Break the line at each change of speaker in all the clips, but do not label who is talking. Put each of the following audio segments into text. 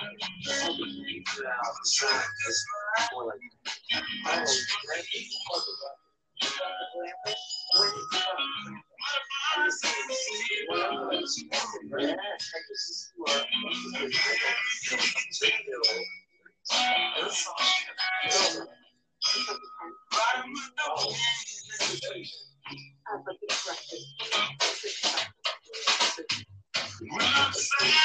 When I'm
sad.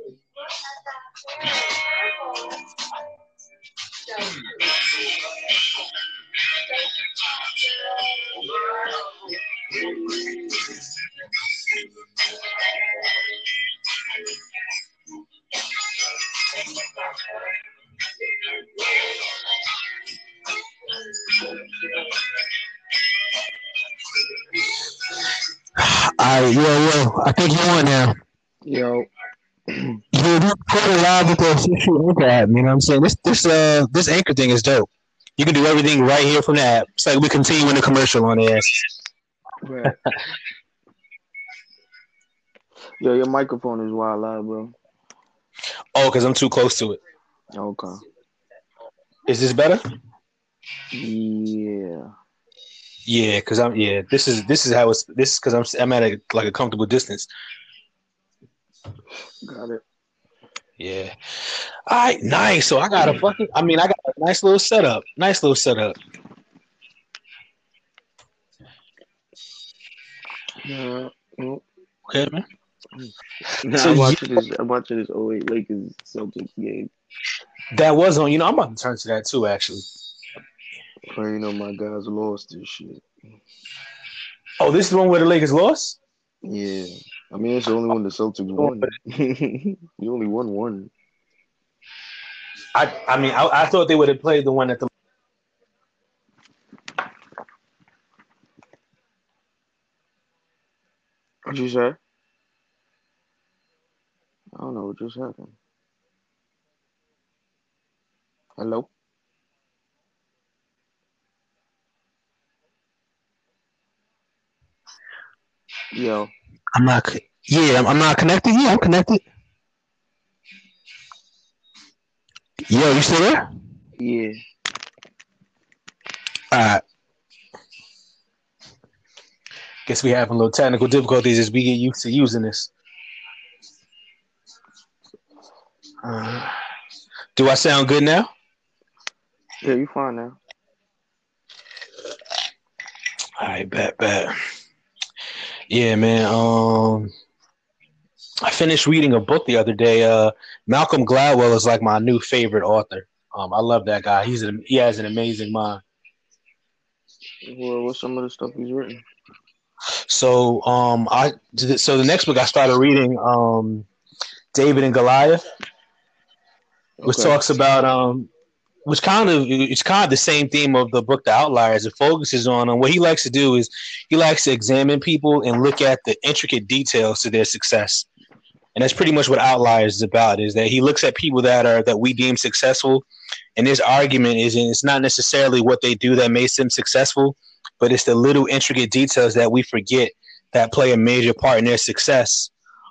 right, yo, yo, I think you on now.
Yo.
Yeah, we recorded live with the official anchor app. You know what I'm saying? This this uh this anchor thing is dope. You can do everything right here from the app. It's like we continue in the commercial on the ass.
Yo, your microphone is wild loud, bro.
Oh, because I'm too close to it.
Okay.
Is this better?
Yeah.
Yeah, because I'm yeah. This is this is how it's this because I'm I'm at a like a comfortable distance.
Got it.
Yeah. All right, nice. So I got a fucking. I mean, I got a nice little setup. Nice little setup.
Yeah. Well,
Okay, man.
Nah,
So
I'm watching this. I'm watching this 08 Lakers Celtics game.
That was on. You know, I'm about to turn to that too. Actually.
Praying on my guys lost this shit.
Oh, this is the one where the Lakers lost.
Yeah. I mean, it's the only one the Celtics won. Oh. you only won one.
I I mean, I, I thought they would have played the one at the.
What'd you say? I don't know what just happened. Hello? Yo.
I'm not. Yeah, I'm, I'm not connected. Yeah, I'm connected. Yo, you still there?
Yeah.
All right. Guess we having a little technical difficulties as we get used to using this. Uh, do I sound good now?
Yeah, you fine now.
All right, bet, bet. Yeah, man. Um, I finished reading a book the other day. Uh, Malcolm Gladwell is like my new favorite author. Um, I love that guy. He's an, he has an amazing mind.
Well, what's some of the stuff he's written?
So, um, I so the next book I started reading, um, David and Goliath, which
Okay.
talks about um, which kind of it's kind of the same theme of the book The Outliers. It focuses on um, what he likes to do is he likes to examine people and look at the intricate details to their success. And that's pretty much what Outliers is about. Is that he looks at people that are that we deem successful, and his argument is it's not necessarily what they do that makes them successful, but it's the little intricate details that we forget that play a major part in their success.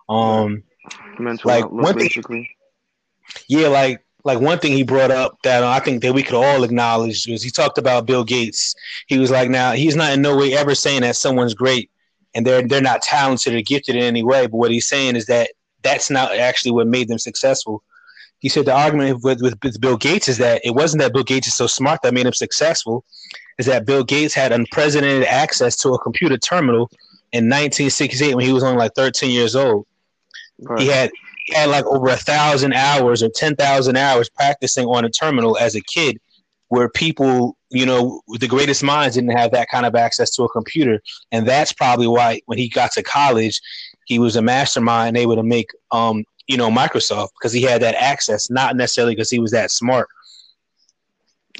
Um,
Mental
like, one thing-
basically.
yeah, like like one thing he brought up that I think that we could all acknowledge was he talked about Bill Gates. He was like, now he's not in no way ever saying that someone's great and they're they're not talented or gifted in any way. But what he's saying is that that's not actually what made them successful. he said the argument with, with, Bill Gates is that it wasn't that Bill Gates is so smart that made him successful, is that Bill Gates had unprecedented access to a computer terminal in 1968 when he was only like 13 years old.
Right.
He had had like over a thousand hours or ten thousand hours practicing on a terminal as a kid, where people, you know, the greatest minds didn't have that kind of access to a computer, and that's probably why when he got to college, he was a mastermind able to make, um, you know, Microsoft because he had that access, not necessarily because he was that smart.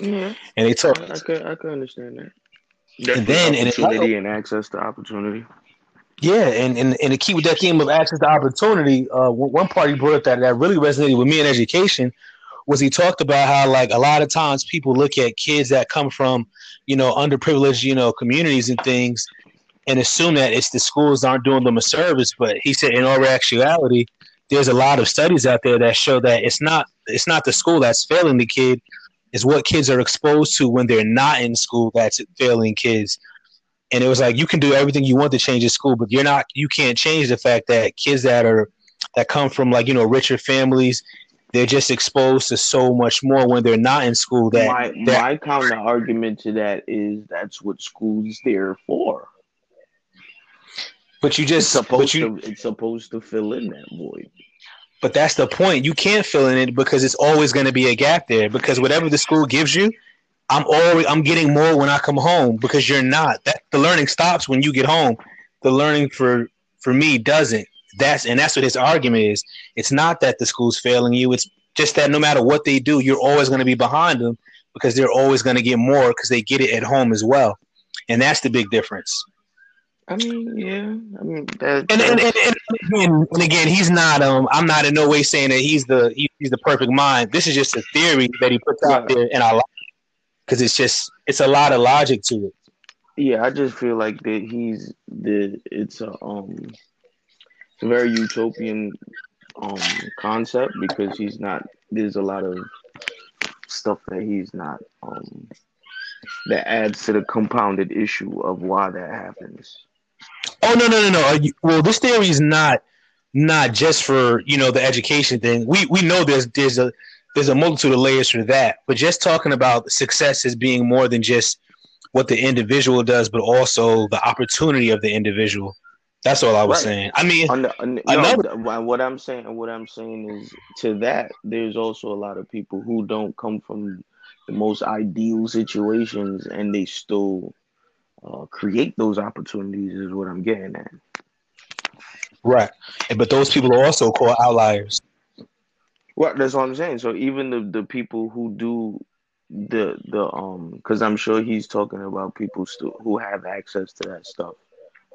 Yeah,
And they told
I, I could I could understand that.
And then- and it-
opportunity and access to opportunity.
Yeah, and, and, and the key with that game of access to opportunity, uh, one one part he brought up that, that really resonated with me in education was he talked about how like a lot of times people look at kids that come from, you know, underprivileged, you know, communities and things and assume that it's the schools aren't doing them a service. But he said in all actuality, there's a lot of studies out there that show that it's not it's not the school that's failing the kid, it's what kids are exposed to when they're not in school that's failing kids and it was like you can do everything you want to change the school, but you're not you can't change the fact that kids that are that come from like you know richer families, they're just exposed to so much more when they're not in school. That
my
that-
my counter argument to that is that's what school's there for.
but you
It's
just
supposed
but you
to it's supposed to fill in that void.
but that's the point. You can't fill in it because it's always going to be a gap there. Because whatever the school gives you, I'm always I'm getting more when I come home because you're not. That the learning stops when you get home. The learning for for me doesn't. That's and that's what his argument is. It's not that the school's failing you. It's just that no matter what they do, you're always going to be behind them because they're always going to get more because they get it at home as well. And that's the big difference.
I mean, yeah. I mean that,
And and, and, and, again, and again, he's not. Um, I'm not in no way saying that he's the he, he's the perfect mind. This is just a theory that he puts out there, and I like because it's just it's a lot of logic to it.
Yeah, I just feel like that he's the it's a um it's a very utopian um concept because he's not there's a lot of stuff that he's not um that adds to the compounded issue of why that happens.
Oh no no no no. Uh, you- Well, this theory is not not just for you know the education thing. We we know there's there's a there's a multitude of layers for that, but just talking about success as being more than just what the individual does, but also the opportunity of the individual. That's all I was
Right.
saying. I mean,
On the, on the-
Another-
no, what I'm saying, what I'm saying is to that, there's also a lot of people who don't come from the most ideal situations, and they still uh, create those opportunities. Is what I'm getting at.
right. But those people are also called outliers.
Well, that's what I'm saying. So even the the people who do the the um, because I'm sure he's talking about people still who have access to that stuff,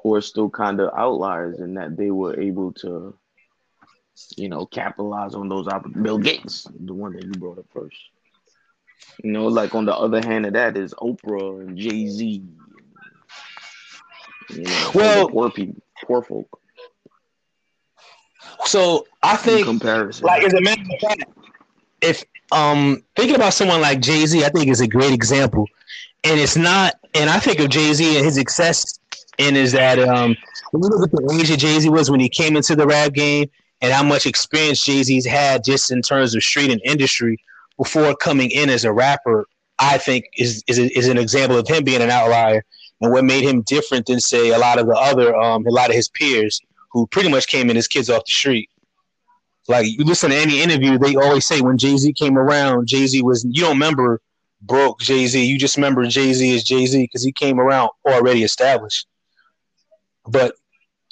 who are still kind of outliers in that they were able to, you know, capitalize on those opportunities. Bill Gates, the one that you brought up first. You know, like on the other hand of that is Oprah and Jay Z. You know,
Well-
poor people, poor folk.
So I
In
think like as a matter of fact, if um thinking about someone like Jay Z, I think is a great example. And it's not and I think of Jay Z and his success and is that um when you look at the age that Jay Z was when he came into the rap game and how much experience Jay Z's had just in terms of street and industry before coming in as a rapper, I think is is, is an example of him being an outlier and what made him different than say a lot of the other um a lot of his peers who pretty much came in as kids off the street. Like you listen to any interview, they always say when Jay Z came around, Jay Z was you don't remember broke Jay Z, you just remember Jay Z as Jay Z because he came around already established. But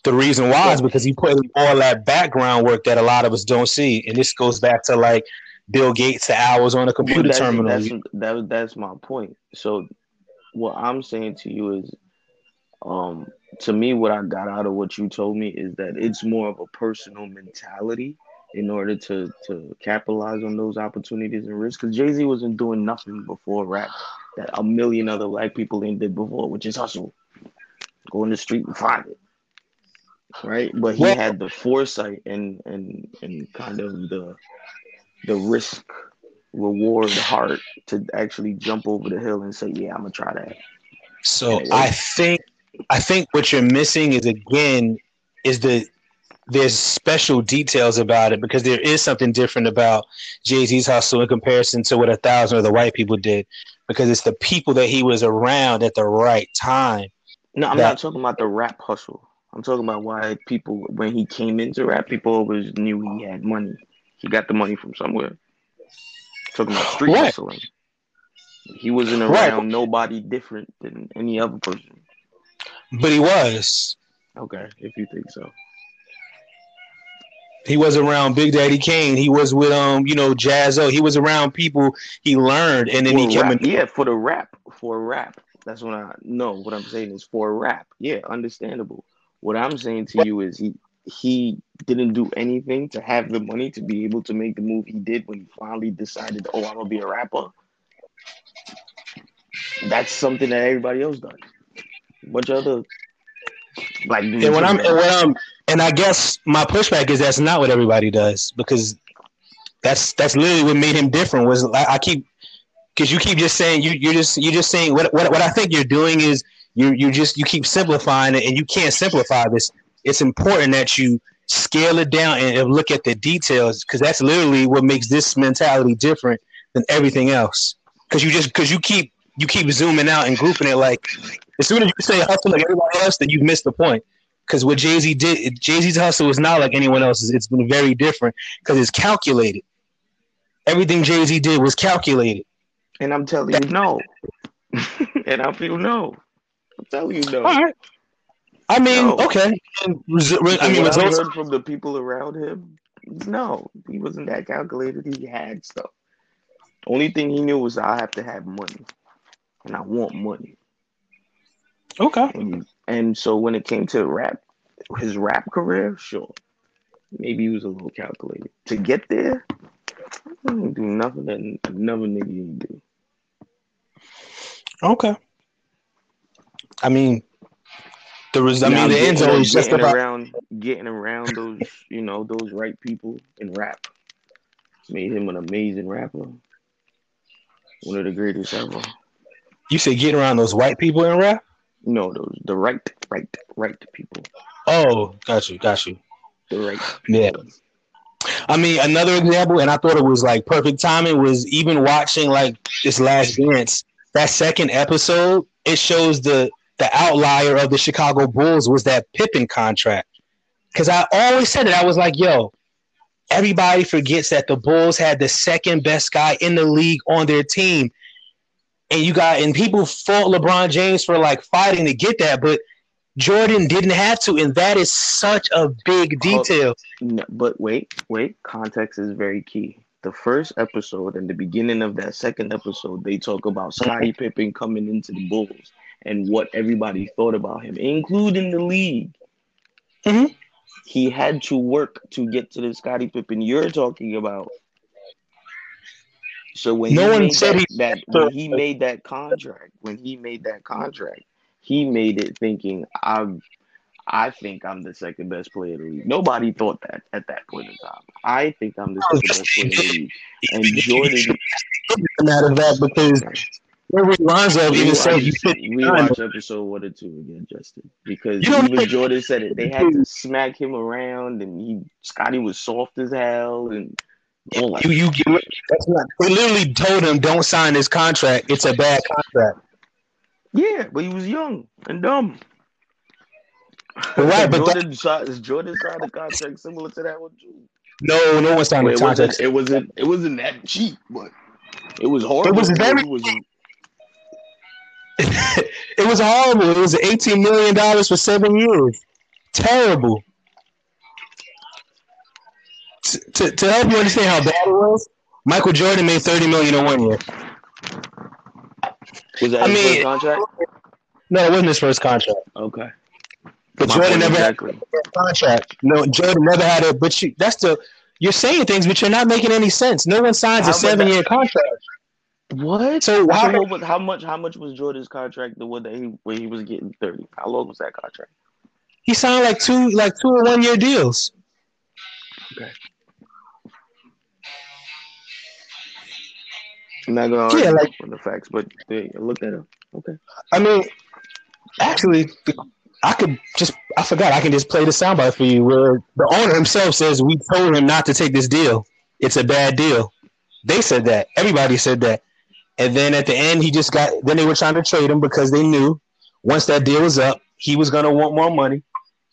the reason why is because he put all that background work that a lot of us don't see, and this goes back to like Bill Gates, the hours on a computer
that's,
terminal.
That's, that, that's my point. So, what I'm saying to you is, um, to me, what I got out of what you told me is that it's more of a personal mentality in order to to capitalize on those opportunities and risks. Because Jay Z wasn't doing nothing before rap that a million other black people ain't did before, which is hustle, go in the street and find it. Right, but he
Well-
had the foresight and and and kind of the the risk reward heart to actually jump over the hill and say, "Yeah, I'm gonna try that."
So
Yeah,
I think I think what you're missing is again is the there's special details about it because there is something different about Jay Z's hustle in comparison to what a thousand of the white people did, because it's the people that he was around at the right time.
No, I'm
That-
not talking about the rap hustle. I'm talking about why people, when he came into rap, people always knew he had money. He got the money from somewhere. Talking about street
Right.
hustling. He wasn't
Right.
around nobody different than any other person.
But he was.
Okay, if you think so.
He was around Big Daddy Kane. He was with um, you know, Jaz-O. He was around people he learned, and then he
For
came. in-
yeah, for the rap, for rap. That's what I no. What I'm saying is for rap. Yeah, understandable. What I'm saying to you is he he didn't do anything to have the money to be able to make the move he did when he finally decided, oh, I'm gonna be a rapper. That's something that everybody else does. Bunch of other dudes.
And what I'm, and what I'm, and I guess my pushback is that's not what everybody does because that's that's literally what made him different. Was I, I keep because you keep just saying you you're just you're just saying what what what I think you're doing is you you just you keep simplifying it and you can't simplify this. It's important that you scale it down and, and look at the details because that's literally what makes this mentality different than everything else. Because you just because you keep you keep zooming out and grouping it like as soon as you say hustle like everybody else, then you've missed the point. Because what Jay Z did, Jay Z's hustle is not like anyone else's. It's been very different because it's calculated. Everything Jay Z did was calculated.
and I'm telling you no. and I feel no. I'm telling you no.
All right. I mean,
No.
okay. And resu- re- I mean, results.
heard from the people around him, no, he wasn't that calculated. He had stuff. Only thing he knew was I have to have money, and I want money.
Okay.
And, and so when it came to rap, his rap career, sure, maybe he was a little calculated. To get there, he didn't do nothing that another nigga didn't do.
Okay. I mean, the res- I mean, the end zone is just about.
around, getting around those, you know, those right people in rap made him an amazing rapper. One of the greatest ever.
You say getting around those white people in rap?
No, those the right, right, right people.
Oh, got you, got you.
The right.
Yeah. I mean, another example, and I thought it was like perfect timing, was even watching like this last dance. That second episode, it shows the the outlier of the Chicago Bulls was that Pippen contract. Because I always said it, I was like, yo, everybody forgets that the Bulls had the second best guy in the league on their team. And you got and people fault LeBron James for like fighting to get that, but Jordan didn't have to, and that is such a big detail.
No, but wait, wait. Context is very key. The first episode and the beginning of that second episode, they talk about Scottie Pippen coming into the Bulls and what everybody thought about him, including the league.
Mhm.
He had to work to get to the Scottie Pippen you're talking about. So when
No one said
that,
he-
that when he made that contract, when he made that contract, he made it thinking I'm I think I'm the second best player in the league. Nobody thought that at that point in time. I think I'm the oh, second best player in the league. And Jordan
matter of that because every Lonzo
we
even said you fit
we watch episode one or two again, Justin. Because
You
even
think-
Jordan said it. They had to smack him around and he Scottie was soft as hell and all that.
you you get that's not they literally told him don't sign this contract. It's a bad contract.
Yeah, but he was young and dumb.
Right, but that-
Jordan signed Jordan signed a contract similar to that one too.
No, no one signed
Well,
the contract.
it wasn't it wasn't that cheap, but it was horrible.
It was very-
It was
it was horrible. It was eighteen million dollars for seven years. Terrible. To, to, to help you understand how bad it was, Michael Jordan made thirty million in one year.
was that
I
his
mean-
first contract?
No, it wasn't his first contract.
Okay.
But
My
Jordan never had a contract. No, Jordan never had it. But you, that's the you're saying things, but you're not making any sense. No one signs
How
a seven year contract.
What?
So
So
how,
what how much? How much was Jordan's contract? The one that he where he was getting thirty. How long was that contract?
he signed like two like two or one year deals.
I'm not gonna
Yeah, like-
the facts, but they look at up. Okay.
I mean, actually, I could just I forgot I can just play the soundbite for you where the owner himself says we told him not to take this deal. It's a bad deal. They said that. Everybody said that. And then at the end he just got then they were trying to trade him because they knew once that deal was up, he was gonna want more money.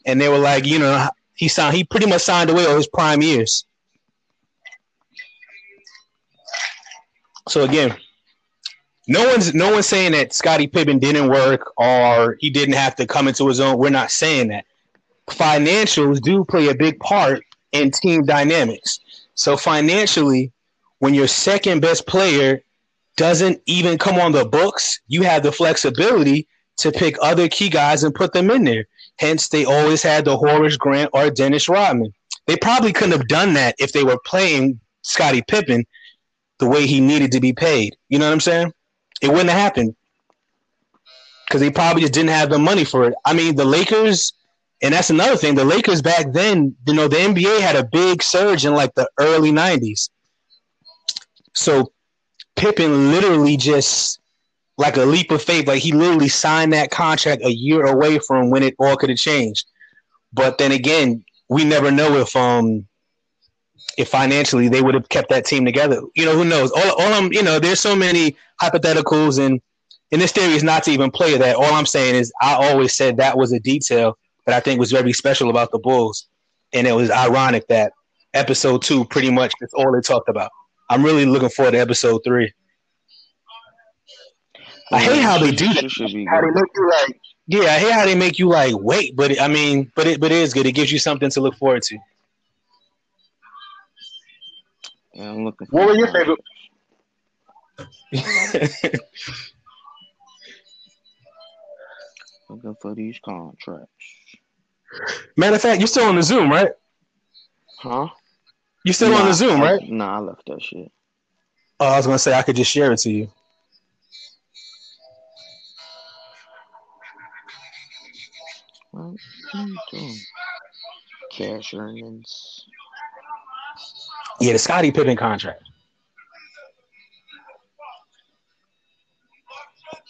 And they were like, you know, he signed he pretty much signed away all his prime years. So again, no one's no one's saying that Scottie Pippen didn't work or he didn't have to come into his own. We're not saying that. Financials do play a big part in team dynamics. So financially, when your second best player doesn't even come on the books, you have the flexibility to pick other key guys and put them in there. Hence, they always had the Horace Grant or Dennis Rodman. They probably couldn't have done that if they were playing Scottie Pippen the way he needed to be paid. You know what I'm saying? It wouldn't have happened because they probably just didn't have the money for it. I mean, the Lakers, and that's another thing. The Lakers back then, you know, the NBA had a big surge in like the early '90s. So Pippen literally just like a leap of faith, like he literally signed that contract a year away from when it all could have changed. But then again, we never know if um if financially they would have kept that team together. You know, who knows? All, all I'm, you know, there's so many hypotheticals, and and this theory is not to even play that. All I'm saying is, I always said that was a detail that I think was very special about the Bulls, and it was ironic that episode two pretty much is all they talked about. I'm really looking forward to episode three. I hate how they do that. How they make you like, yeah, I hate how they make you like wait, but I mean, but it but it is good. It gives you something to look forward to.
Yeah, I'm looking.
What were your favorite?
looking for these contracts.
Matter of fact, you're still on the Zoom, right?
Huh?
You still
nah,
on the Zoom, right?
Nah, I left that shit.
Oh, I was gonna say I could just share it to you.
What are you doing? Cash earnings.
Yeah, the Scottie Pippen contract.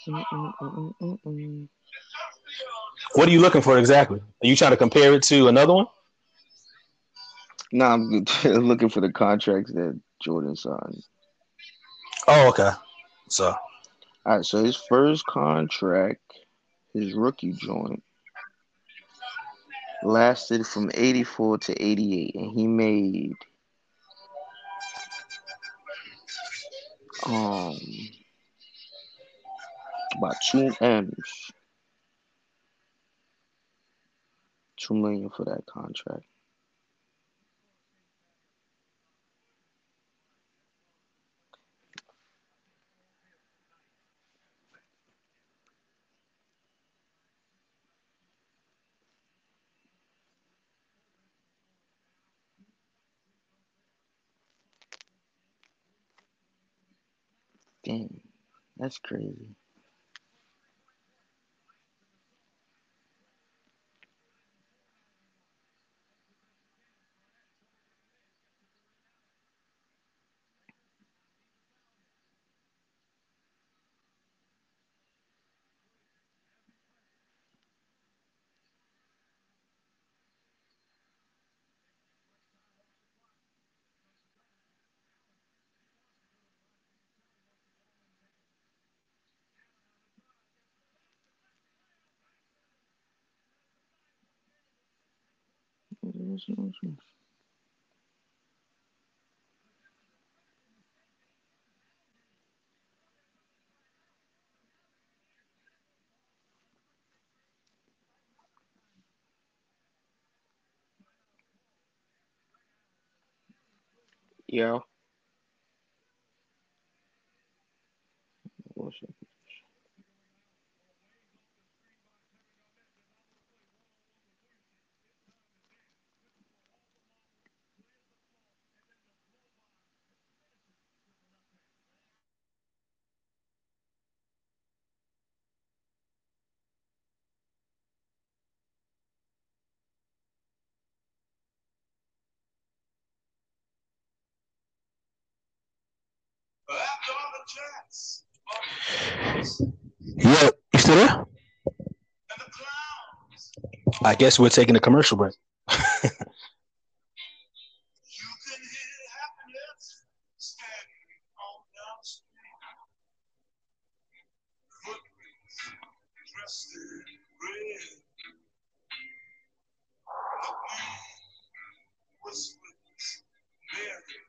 Mm-mm-mm-mm-mm.
What are you looking for exactly? Are you trying to compare it to another one?
Nah, I'm looking for the contracts that Jordan signed.
Oh, okay. So
All right, so his first contract, his rookie joint, lasted from 84 to 88, and he made um about two M's. Two million for that contract. Damn, that's crazy. What's
yeah, you still there? I guess we're taking a commercial break.
You can hear happiness standing on the street. Footprints dressed in red. The wind whispers Mary.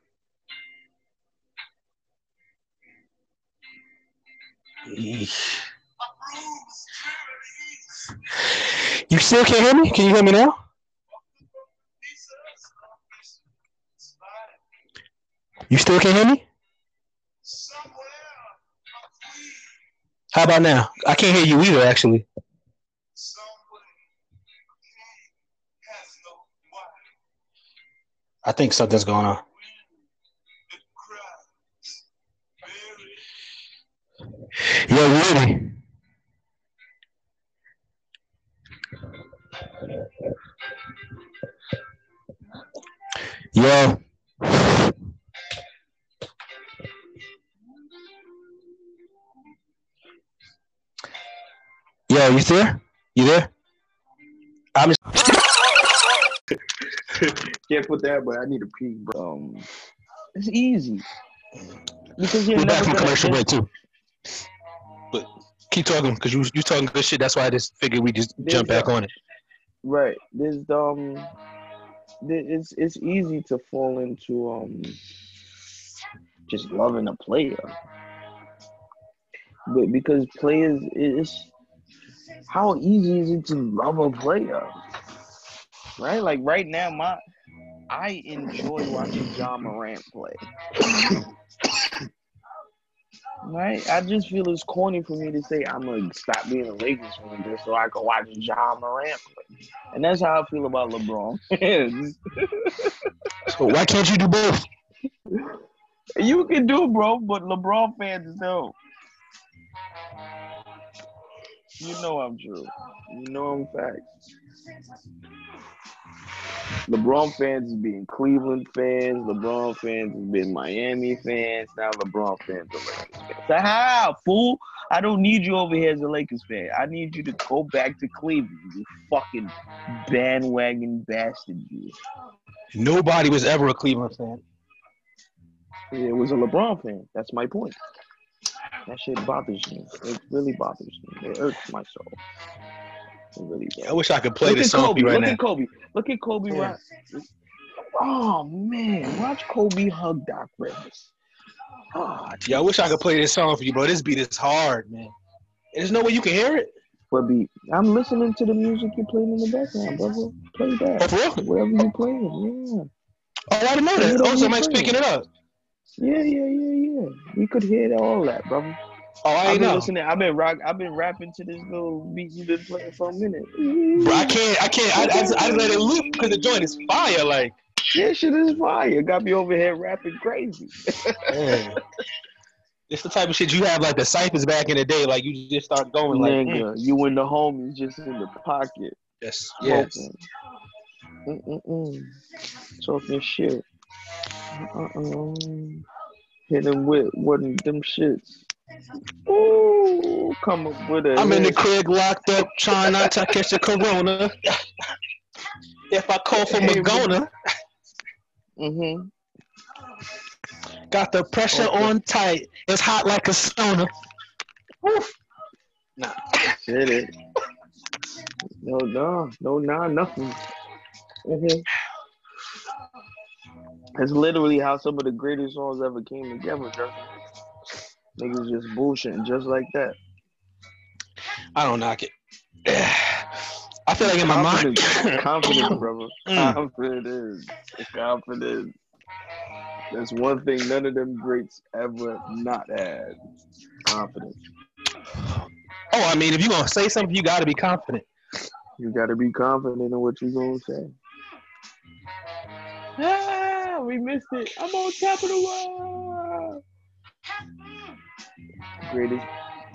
Eesh.
A bruised spirit eats
You still can't hear me? Can you hear me now? You still can't hear me? How about now? I can't hear you either, actually. I think something's going on. Yo, Woody. Yo. Yo, you there? You there? I'm just
Can't put that, but I need a pee, bro. Um, it's easy because you're
we're back
never
from commercial break too. But keep talking because you you talking good shit. That's why I just figured we just
There's
jump back
a-
on it.
Right. There's um there- it's it's easy to fall into um just loving a player. But because players is how easy is it to love a player? Right? Like right now my I enjoy watching Ja Morant play. Right? I just feel it's corny for me to say I'm gonna stop being a Lakers fan just so I can watch Ja Morant play. And that's how I feel about LeBron.
So why can't you do both?
you can do, bro, but LeBron fans don't. You know I'm true. You know I'm facts. LeBron fans has been Cleveland fans. LeBron fans has been Miami fans. Now LeBron fans are Lakers fans. So how, fool? I don't need you over here as a Lakers fan. I need you to go back to Cleveland. You fucking bandwagon bastard. You.
Nobody was ever a Cleveland fan.
It was a LeBron fan. That's my point. That shit bothers me. It really bothers me. It hurts my soul. It really does.
I wish I could play
Look
this
at
song for
Kobe.
right
Look
now.
at Kobe. Look at Kobe.
Yeah.
Rock. Oh man, watch Kobe hug Doc Rivers. Oh,
Yeah, I wish I could play this song for you, bro. This beat is hard, man. There's no way you can hear it.
but be I'm listening to the music you're playing in the background, brother. Play
Oh,
that.
for real?
Whatever you're playing, yeah.
Oh, I didn't know that. Oh,
your
somebody's picking it up.
yeah. Yeah, yeah, yeah, yeah. We could hear all that, brother.
Oh, I
I've been
know.
listening. I've been rock. I've been rapping to this little beat you've been playing for a minute.
Bro, I can't. I can't. I, I, just, I just let it loop because the joint is fire. Like,
Yeah, shit is fire. Got me over here rapping crazy.
it's the type of shit you have like the ciphers back in the day. Like you just start going like, mm,
you and the homies just in the pocket.
yes, yes.
Mm-mm-mm. Talking shit. Uh-uh. Hit him with one of them shits. Ooh, come up with a
I'm in the crib locked up, trying not to catch the corona. if I call for
Hey,
Magona,
Mhm.
got the pressure
Okay.
on tight. It's hot like a sauna. Woof. Nah.
Hit it. No, no, no, nah, nothing. Mhm. That's literally how some of the greatest songs ever came together, Justin. Niggas just bullshitting just like that.
I don't knock it. I feel like in my mind.
Confidence, confidence, brother.
Mm.
Confidence, confidence. That's one thing none of them greats ever not had. Confidence.
oh, I mean, if you're gonna say something, you gotta be confident.
You got to be confident in what you're gonna say. Ah, we missed it. I'm on top of the world. Greatest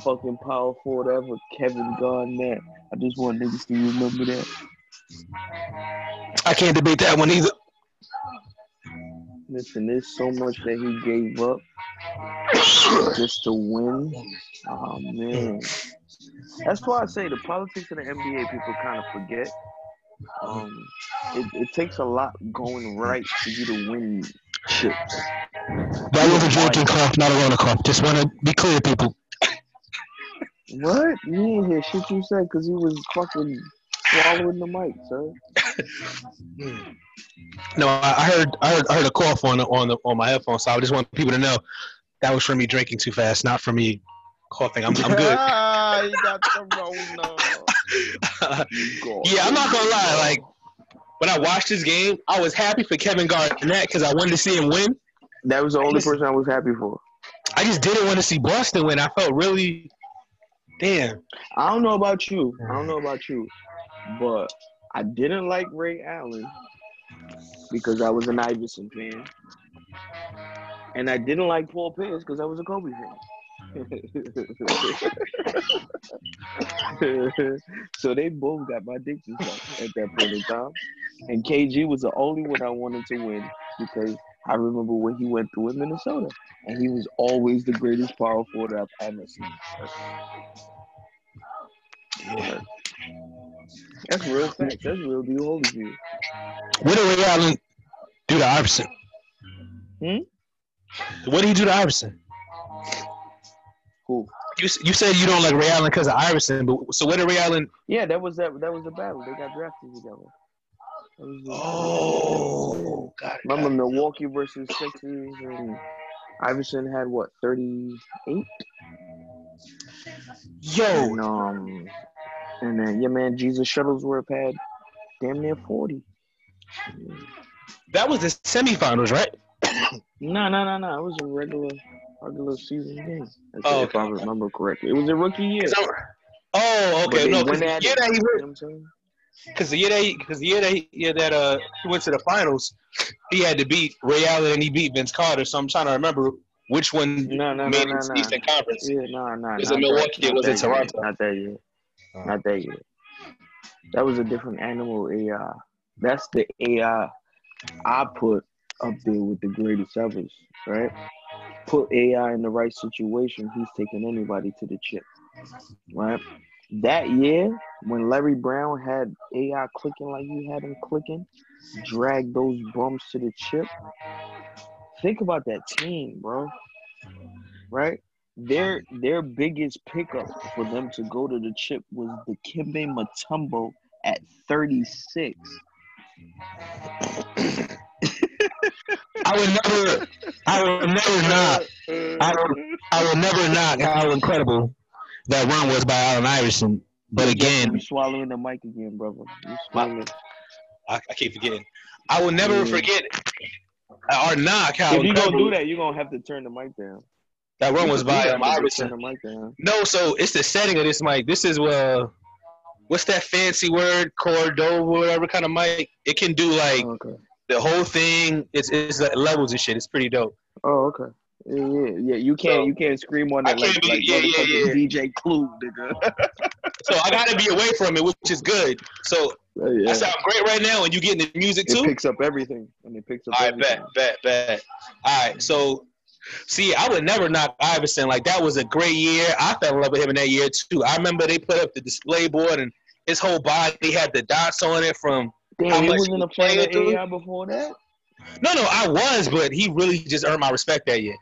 fucking power forward ever, Kevin Garnett. I just want niggas to remember that.
I can't debate that one either.
Listen, there's so much that he gave up just to win. Oh man. That's why I say the politics of the NBA people kind of forget um, it, it takes a lot going right for you to win chips.
That was a drinking cough, not a Rona cough. Just want to be clear, people.
What? You didn't hear shit you said because he was fucking swallowing the mic, sir.
No, I I heard, I heard, I heard a cough on the, on the, on my headphones. So I just want people to know that was from me drinking too fast, not from me coughing. I'm, I'm good.
Ah, you got the Rona.
Yeah, I'm not gonna lie. Like when I watched this game, I was happy for Kevin Garnett because I wanted to see him win.
That was the only person I was happy for.
I just didn't want to see Boston win. I felt really, damn.
I don't know about you. I don't know about you, but I didn't like Ray Allen because I was an Iverson fan, and I didn't like Paul Pierce because I was a Kobe fan. so they both got my dick at that point in time, and KG was the only one I wanted to win because I remember what he went through in Minnesota, and he was always the greatest power forward I've ever seen.
Yeah.
That's real facts. That's real deal Holyfield.
What did Ray Allen do to Iverson?
Hmm?
What did he do to Iverson?
Who?
You, you said you don't like Ray Allen because of Iverson, but so what did Ray Allen?
Yeah, that was that. That was the battle. They got drafted together. That was the-
Oh, got it.
Milwaukee versus Sixers, and Iverson had what thirty eight,
Yo,
and um, and then your man Jesus Shuttlesworth had damn near forty.
that was the semifinals, right?
No, no, no, no. It was a regular, regular season game.
Oh,
if I remember correctly, it was a rookie year.
Oh, okay. No, because the year that he
you
went,
know what I'm saying?
Because the year that he, because the year that he, year that uh he went to the finals, he had to beat Ray Allen and he beat Vince Carter. So I'm trying to remember which one
No, no, no,
made
no,
it to
no.
Eastern Conference.
Yeah, no, no.
Was
not
it Milwaukee
that- not
was it
that year.
Toronto?
Not that year.
Oh.
Not that year. That was a different animal AI. That's the AI I put up there with the greatest ever, right? Put AI in the right situation, he's taking anybody to the chip, right? That year, when Larry Brown had AI clicking like you had him clicking, drag those bums to the chip. Think about that team, bro. Right? Their their biggest pickup for them to go to the chip was the Kimbe Mutombo at 36.
I would never, I would never not I would, I will never not how incredible that run was by Allen Iverson. But again,
you swallowing the mic again, brother. You swallowing.
I, I keep forgetting. I will never
Yeah.
forget or knock how
If you gonna do that, you're gonna have to turn the mic down.
that run was by
that,
um, Iverson.
Turn the mic down.
No, so it's the setting of this mic. This is uh, what's that fancy word? Cordova, whatever kind of mic. It can do like
Oh, okay.
the whole thing. It's it's like levels and shit. It's pretty dope.
Oh, okay. Yeah, yeah, yeah. You can't,
So,
you can't scream on
I
that like,
be-
like
yeah, yeah,
motherfucking DJ Clue, nigga.
So I gotta be away from it, which is good. So
Oh, yeah.
I sound great right now, and you getting the music too.
It picks up everything, and it picks up.
All right,
everything.
bet, bet, bet. All right, so see, I would never knock Iverson. Like that was a great year. I fell in love with him in that year too. I remember they put up the display board, and his whole body had the dots on it from. How
Damn, he
much
wasn't
he
a fan
played,
of
dude?
AI before that.
No, no, I was, but he really just earned my respect that year.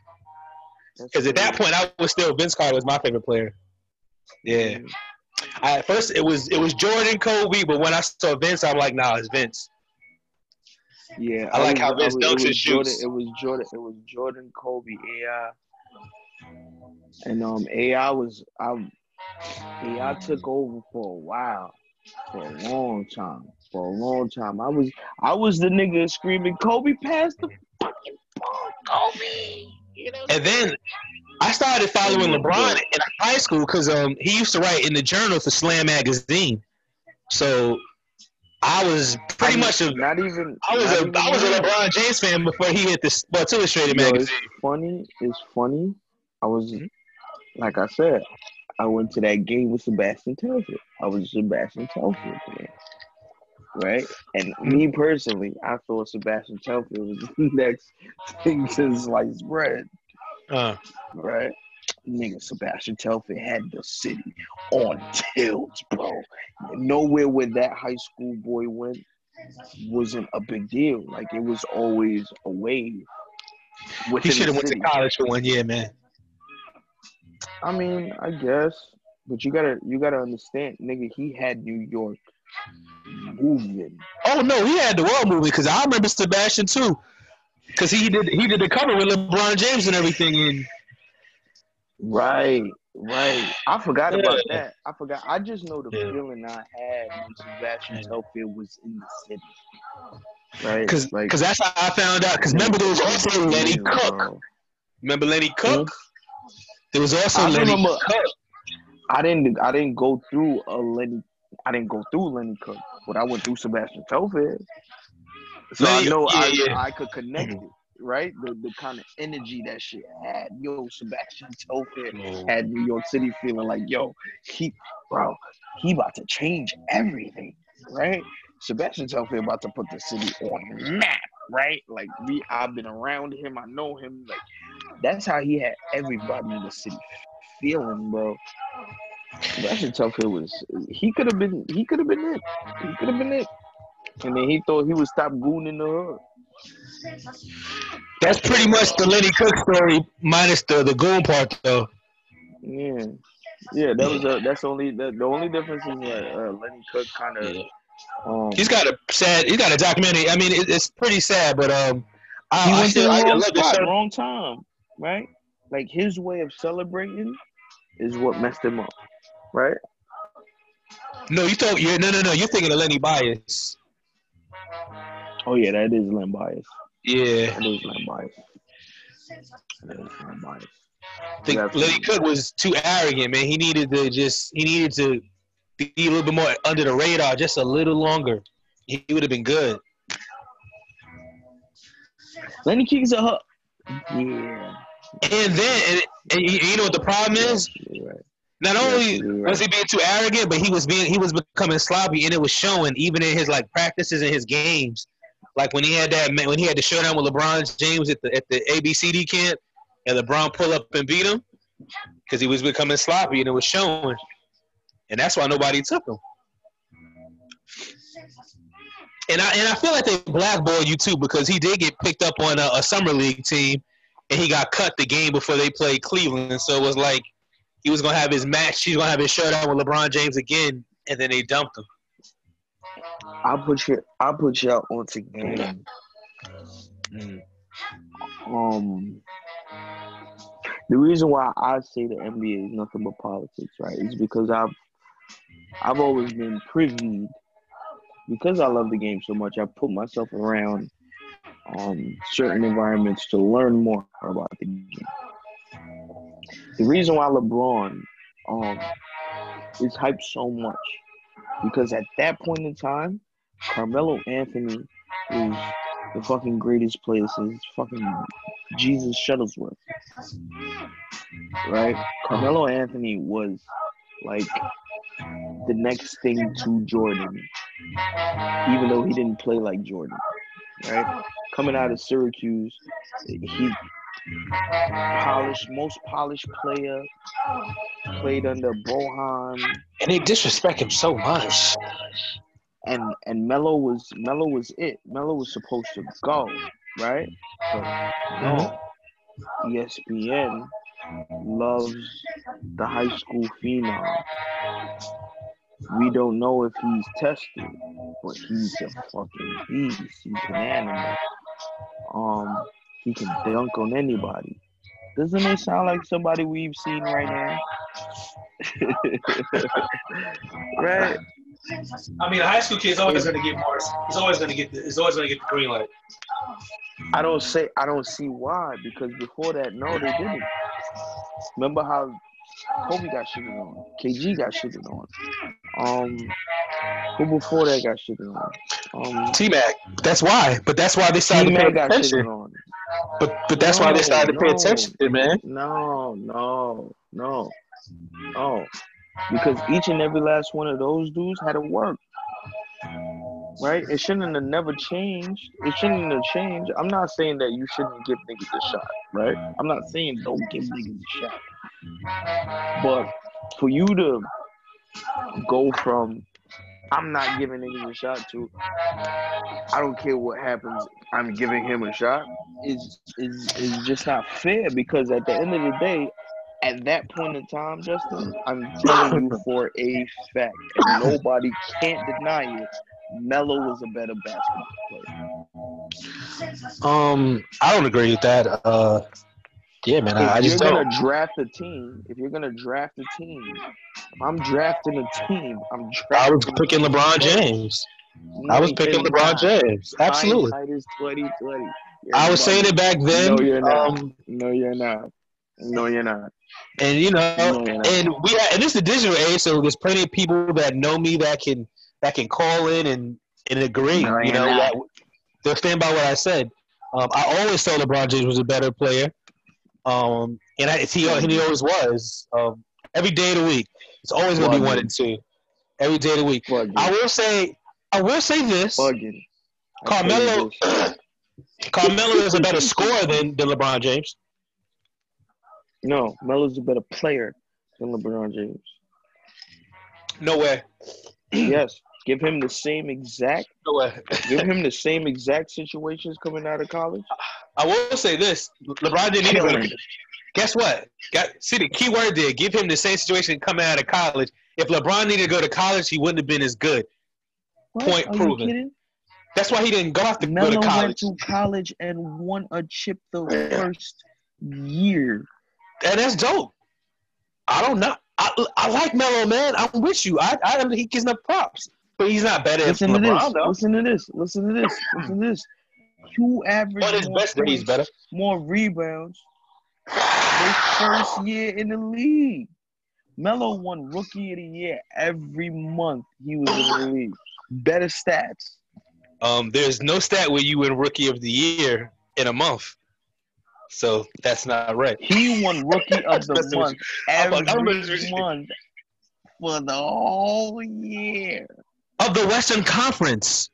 Because at that point, I was still Vince Carter was my favorite player. Yeah. I, at first, it was it was Jordan, Kobe, but when I saw Vince, I'm like, nah, it's Vince.
Yeah,
I like
was-
how Vince
was-
dunks
Jordan,
shoots.
It was Jordan. It was Jordan, Kobe, AI, and um, AI was I. AI took over for a while, for a long time, for a long time. I was I was the nigga screaming, Kobe passed the fucking ball, Kobe. You know.
And then I started following LeBron in high school because um he used to write in the journal for Slam magazine. So I was pretty
I'm
much a
not even.
I was
not
a
even
I was a
that.
LeBron James fan before he hit the Sports Illustrated
Yo, it's
magazine.
funny. It's funny. I was,
Mhm.
like I said, I went to that game with Sebastian Telfair. I was a Sebastian Telfair fan, right? And me personally, I thought Sebastian Telfair was the next thing to slice bread,
Uh,
right? nigga Sebastian Telfair had the city on tilts, bro. Nowhere where that high school boy went wasn't a big deal. Like it was always a wave.
He should have went to college for one year, man.
I mean, I guess, but you gotta you gotta understand, nigga. He had New York moving.
Oh no, he had the world movie because I remember Sebastian too, because he did he did the cover with LeBron James and everything. And
Right, right. I forgot about that. I forgot. I just know the
Yeah.
feeling I had when Sebastian
Yeah.
Was in the city. Right,
because
like
that's how I found out. Because remember there was also Lenny
Yeah,
Cooke.
bro.
Remember Lenny Cooke? Hmm? There was also
I
Lenny
remember-
Cooke.
I didn't. I didn't go through a Lenny. I didn't go through Lenny Cooke, but I went through Sebastian Telfair. So
Lenny-
I know
yeah,
I,
yeah.
I could connect it, right? The the kind of energy that shit had. Yo, Sebastian Telfair had New York City feeling like, yo, he, bro, he about to change everything, right? Sebastian Telfair about to put the city on map, right? Like we, I've been around him, I know him. Like that's how he had everybody in the city feeling, bro. Sebastian Telfair was, he could have been, he could have been it, he could have been it. And then he thought he would stop gooning the hood.
That's pretty much the Lenny Cooke story, minus the the goon part though.
Yeah, yeah. That was a, that's only the, the only difference is that uh, Lenny Cooke kind of. Um,
He's got a sad. He's got a documentary. I mean, it, it's pretty sad, but um, I, I
went to
still
the
I, love the
spot, wrong time, right? Like his way of celebrating is what messed him up, right?
No, you thought you're no, no, no. You're thinking of Lenny Bias.
Oh yeah, that is Len Bias.
Yeah,
That is Len Bias. That is Len Bias.
I think
That's-
Lenny Cooke was too arrogant, man. He needed to just he needed to be a little bit more under the radar, just a little longer. He would have been good.
Lenny kicks a hook. Yeah.
And then, and, and you you know what the problem is?
You're right.
Not only
right.
was he being too arrogant, but he was being he was becoming sloppy, and it was showing even in his like practices and his games. Like when he had that when he had the showdown with LeBron James at the at the ABCD camp, and LeBron pull up and beat him because he was becoming sloppy, and it was showing. And that's why nobody took him. And I and I feel like they blackballed you too because he did get picked up on a, a summer league team, and he got cut the game before they played Cleveland. So it was like he was gonna have his match. He's gonna have his showdown with LeBron James again, and then they dumped him.
I'll put you. I'll put out once again. Um, the reason why I say the NBA is nothing but politics, right, is because I've I've always been privy because I love the game so much. I put myself around um, certain environments to learn more about the game. The reason why LeBron um, is hyped so much because at that point in time, Carmelo Anthony is the fucking greatest player since fucking Jesus Shuttlesworth. Right? Carmelo Anthony was like the next thing to Jordan, even though he didn't play like Jordan. Right? Coming out of Syracuse, he polished, most polished player, played under Boeheim,
And they disrespect him so much.
and and Melo was Melo was it. Melo was supposed to go, right? But no. E ESPN loves the high school phenom. We don't know if he's tested, but he's a fucking beast. He's an animal. Um, he can dunk on anybody. Doesn't it sound like somebody we've seen right now? right?
I mean, a high school kid's always gonna get more. He's always gonna get. The, he's always gonna get the green light.
I don't say I don't see why because before that, no, they didn't. Remember how Kobe got shitted on, KG got shitted on. Um, who before that got shitted on? Um,
T Mac. That's why. But that's why they started to pay
T-Mac got
attention. But but that's why they
No,
started to pay
no.
attention, man.
No, no, no, no. Because each and every last one of those dudes had to work. Right? It shouldn't have never changed. It shouldn't have changed. I'm not saying that you shouldn't give niggas a shot, right? I'm not saying don't give niggas a shot. But for you to go from I'm not giving niggas a shot to I don't care what happens, I'm giving him a shot It's, is is just not fair because at the end of the day, at that point in time, Justin, I'm telling you for a fact, and nobody can't deny it. Melo was a better basketball player.
Um, I don't agree with that. Uh, yeah, man, I, I
If
just
you're
don't.
gonna draft a team, if you're gonna draft a team, I'm drafting a team. I'm drafting.
I was picking LeBron James. I was picking LeBron James. Absolutely.
Hindsight is 2020.
I was saying it back then.
No, you're not.
Um,
No, you're not. No, you're not.
and you know,
No,
and we and this is the digital age, so there's plenty of people that know me that can that can call in and and agree.
No,
you know, that they'll stand by what I said. Um, I always thought LeBron James was a better player, um, and I, he and he always was. Um, every day of the week, it's always going to be one and two. Every day of the week.
Bugging.
I will say, I will say this:
Bugging. I tell you
Carmelo. Carmelo is a better scorer than than LeBron James.
No, Melo's a better player than LeBron James.
No way.
yes. Give him the same exact.
No way.
Give him the same exact situations coming out of college.
I will say this: LeBron didn't need to
Killing.
to Guess what? Got see the key word there. Give him the same situation coming out of college. If LeBron needed to go to college, he wouldn't have been as good.
What?
Point
Are
proven.
kidding?
That's why he didn't go off to go
Melo
to
went to college and won a chip the first year.
And that's dope. I don't know. I, I like Melo, man. I'm with you. I, I he gets enough props, but he's not better
Listen
than
to
LeBron
this.
though.
Listen to this. Listen to this. Listen to this. You average
his
more
best day, he's
points,
better.
more rebounds. His first year in the league. Melo won rookie of the year every month he was in the league. Better stats.
Um, there's no stat where you win Rookie of the Year in a month, so that's not right.
He won rookie of the month every
like,
month for the whole year.
of the Western Conference.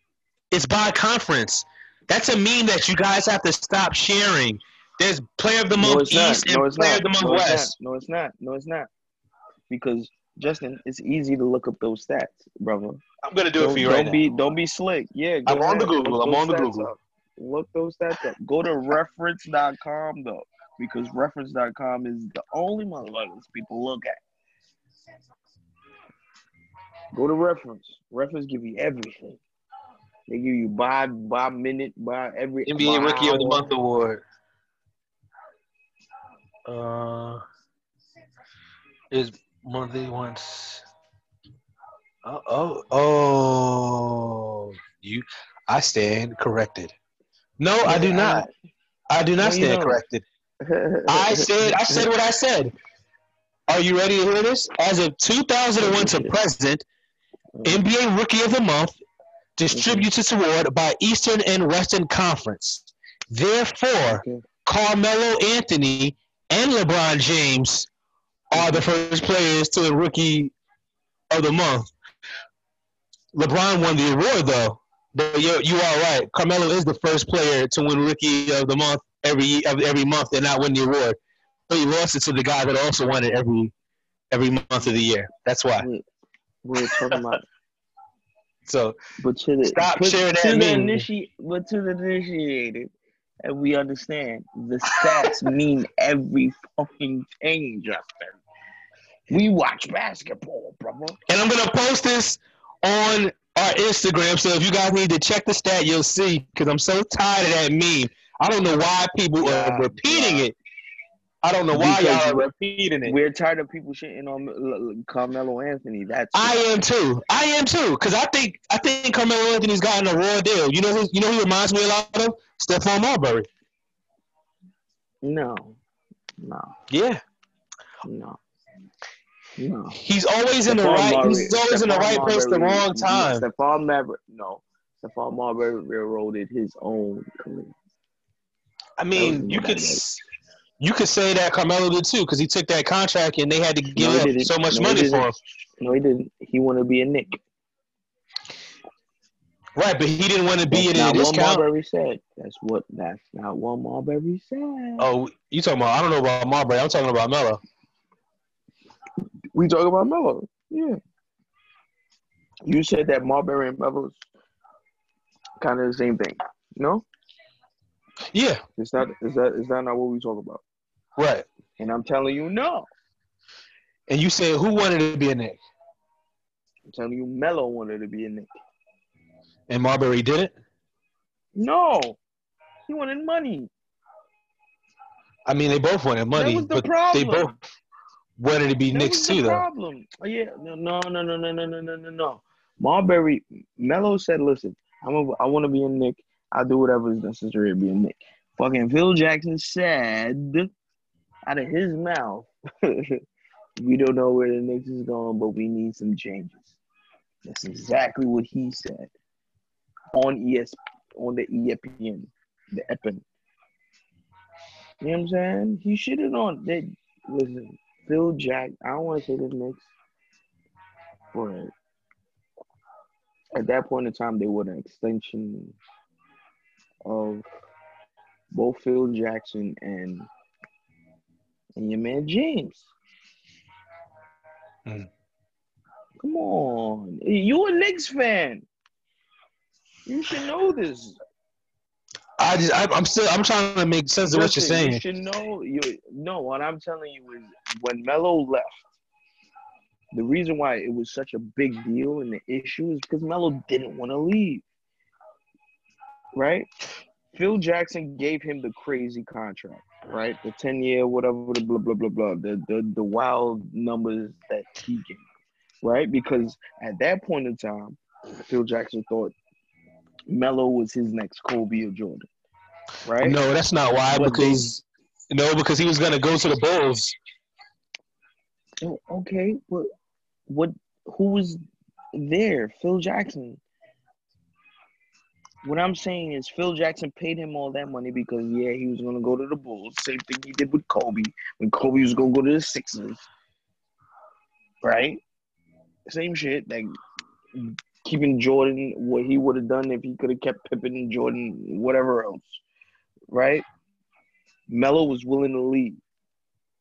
It's by conference. That's a meme that you guys have to stop sharing. There's player of the month
it's not.
East
No,
and
it's
player
not.
of the month
No, it's
West.
not. No, it's not. No, it's not. Because Justin, it's easy to look up those stats, brother.
I'm gonna do it
Don't,
for you
don't
right
be don't be slick. Yeah, go
I'm on the. Google.
Look
I'm
those
on the
stats
Google.
up. Look those stats up. Go to reference.com though, because reference.com is the only motherfuckers people look at. Go to reference. Reference give you everything. They give you by by minute, by every.
NBA
by
Rookie of the. Month award. Uh, is monthly once. Oh, oh, oh! You, I stand corrected. No, I do not. I do not
you
stand
don't.
corrected. I said I said what I said. Are you ready to hear this? As of 2001 to present, NBA Rookie of the Month distributes its award by Eastern and Western Conference. Therefore,
Okay.
Carmelo Anthony and LeBron James are the first players to the Rookie of the Month. LeBron won the award though, but you you are right. Carmelo is the first player to win Rookie of the Month every of every month and not win the award. But he lost it to the guy that also won it every every month of the year. That's why.
We're talking about
So
But to the
Stop
but
sharing
to
that
the initi- but to the initiated, and we understand the stats mean every fucking thing, Justin. We watch basketball, brother.
and I'm gonna post this on our Instagram. So if you guys need to check the stat, you'll see. Because I'm so tired of that meme. I don't know why people
Yeah,
are repeating
yeah.
it. I don't know why
Because
y'all are repeating it.
We're tired of people shitting on Carmelo Anthony. That's
I am too. I am too. Because I think I think Carmelo Anthony's gotten a raw deal. You know who you know who reminds me a lot of Stephon Marbury.
no, no,
Yeah,
no, no.
he's always in the right.
Marbury-
He's always in the
Stephon
right place at the wrong time.
Stephon Marbury, no. Stephon Marbury railroaded his own career.
I mean, you could s- you could say that Carmelo did too because he took that contract and they had to give
he
up so much
No,
money for him.
No, he didn't. He wanted to be a Knick.
Right, but he didn't want to be
That's
in a
not what
discount.
Marbury said. That's what. That's not what Marbury said.
Oh, you talking about? I don't know about Marbury. I'm talking about Melo.
We talk about Melo. Yeah. You said that Marbury and Melo's kind of the same thing. No?
Yeah,
Is that is that is that not what we talk about?
Right.
And I'm telling you no.
And you said who wanted to be a Knick?
I'm telling you Melo wanted to be a Knick.
And Marbury did it.
No. He wanted money.
I mean, they both wanted money,
was the
but
problem.
they both wanted to be
That
Knicks too,
the
though.
problem. Oh, yeah, no, no, no, no, no, no, no, no, no, no. Marbury, Melo said, "Listen, I'm a, I want to be a Knick. I'll do whatever is necessary to be a Knick." Fucking Phil Jackson said, out of his mouth, "We don't know where the Knicks is going, but we need some changes." That's mm-hmm. exactly what he said on ES on the ESPN, the EPN. You know what I'm saying? He shitted on that. Listen, Phil Jack. I don't want to say the Knicks, but at that point in time, they were an extension of both Phil Jackson and and your man James.
Mm.
Come on, you a Knicks fan? You should know this.
I just, I, I'm still, I'm trying to make sense of what you're saying.
You should know. You no. What I'm telling you is, when Melo left, the reason why it was such a big deal and the issue is because Melo didn't want to leave. Right? Phil Jackson gave him the crazy contract, right? The 10 year, whatever, the blah, blah, blah, blah, the, the, the wild numbers that he gave, right? Because at that point in time, Phil Jackson thought Melo was his next Kobe or Jordan, right?
No, that's not why.
But they-
Because no, because he was gonna go to the Bulls.
Oh, Okay, but what? Who was there? Phil Jackson. What I'm saying is Phil Jackson paid him all that money because yeah, he was gonna go to the Bulls. Same thing he did with Kobe when Kobe was gonna go to the Sixers. Right? Same shit. Like keeping Jordan what he would have done if he could have kept Pippen and Jordan, whatever else. Right? Melo was willing to leave.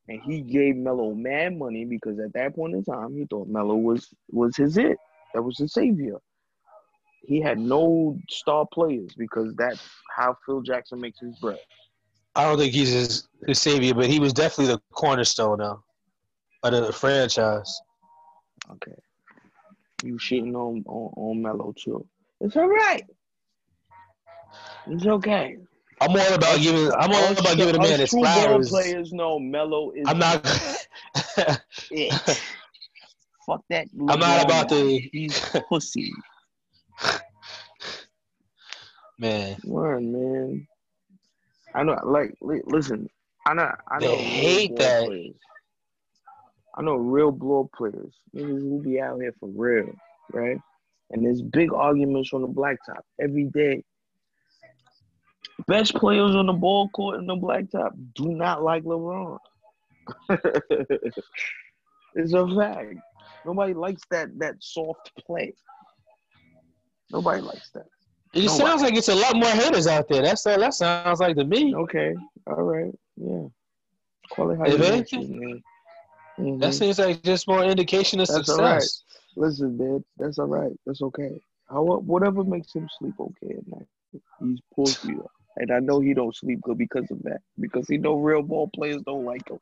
And he gave Melo mad money because at that point in time he thought Melo was was his it. That was his savior. He had no star players because that's how Phil Jackson makes his bread.
I don't think he's his, his savior, but he was definitely the cornerstone though of the franchise.
Okay. You shitting on on, on Melo too. It's all right. It's okay.
I'm all about giving. I'm all
Us-
about giving a man his flowers.
players know Melo is
I'm not.
Fuck that.
I'm not about to-
He's pussy.
Man.
Word, man. I know, like, li- listen, I know, I know.
They hate that.
Players. I know real blow players, niggas who be out here for real, right? And there's big arguments on the blacktop every day. Best players on the ball court in the blacktop do not like LeBron. it's a fact. Nobody likes that that soft play. Nobody likes that.
It
No,
sounds like it's a lot more haters out there. That's all that sounds like to me.
Okay. All right. Yeah. Call it how you want
anything,
to, man. Mhm.
That seems like just more indication of
That's
success.
all right. Listen, man. That's all right. That's okay. How, whatever makes him sleep okay at night. He's pussy. And I know he don't sleep good because of that. Because he know real ball players don't like him.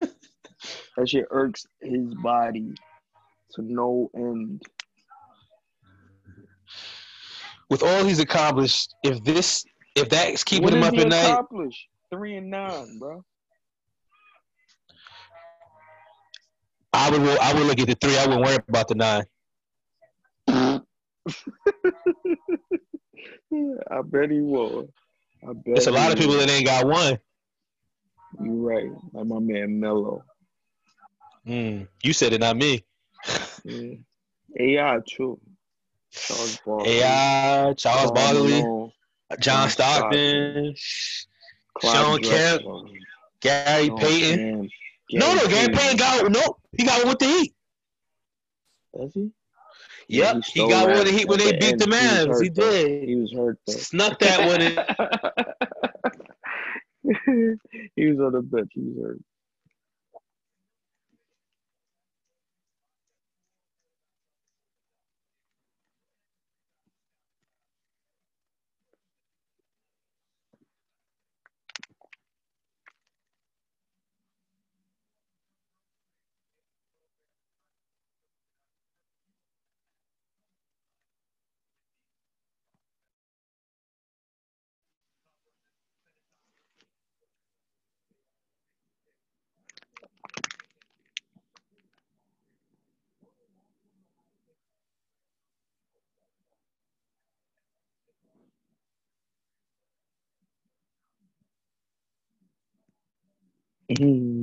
that shit irks his body to no end.
With all he's accomplished, if this, if that's keeping
What
him up at night?
Three and nine, bro.
I would, I would look at the three. I wouldn't worry about the nine.
I bet he will. I bet
There's a lot of people that ain't got one.
You're right. Like my man Melo.
Mm, you said it, not me.
Yeah. AI too. Charles Barkley.
AI, Charles Barkley, John Stockton, Shawn Kemp, Gary Payton.
Kemp,
No, no, Gary Payton got no. He got one with the Heat.
Does he?
Yep,
he
he, got with the Heat when they
the
beat the
end. He was
Mavs. He
though.
did.
He was hurt though.
Snuck that one in.
he was on the bench. He was hurt. Mm.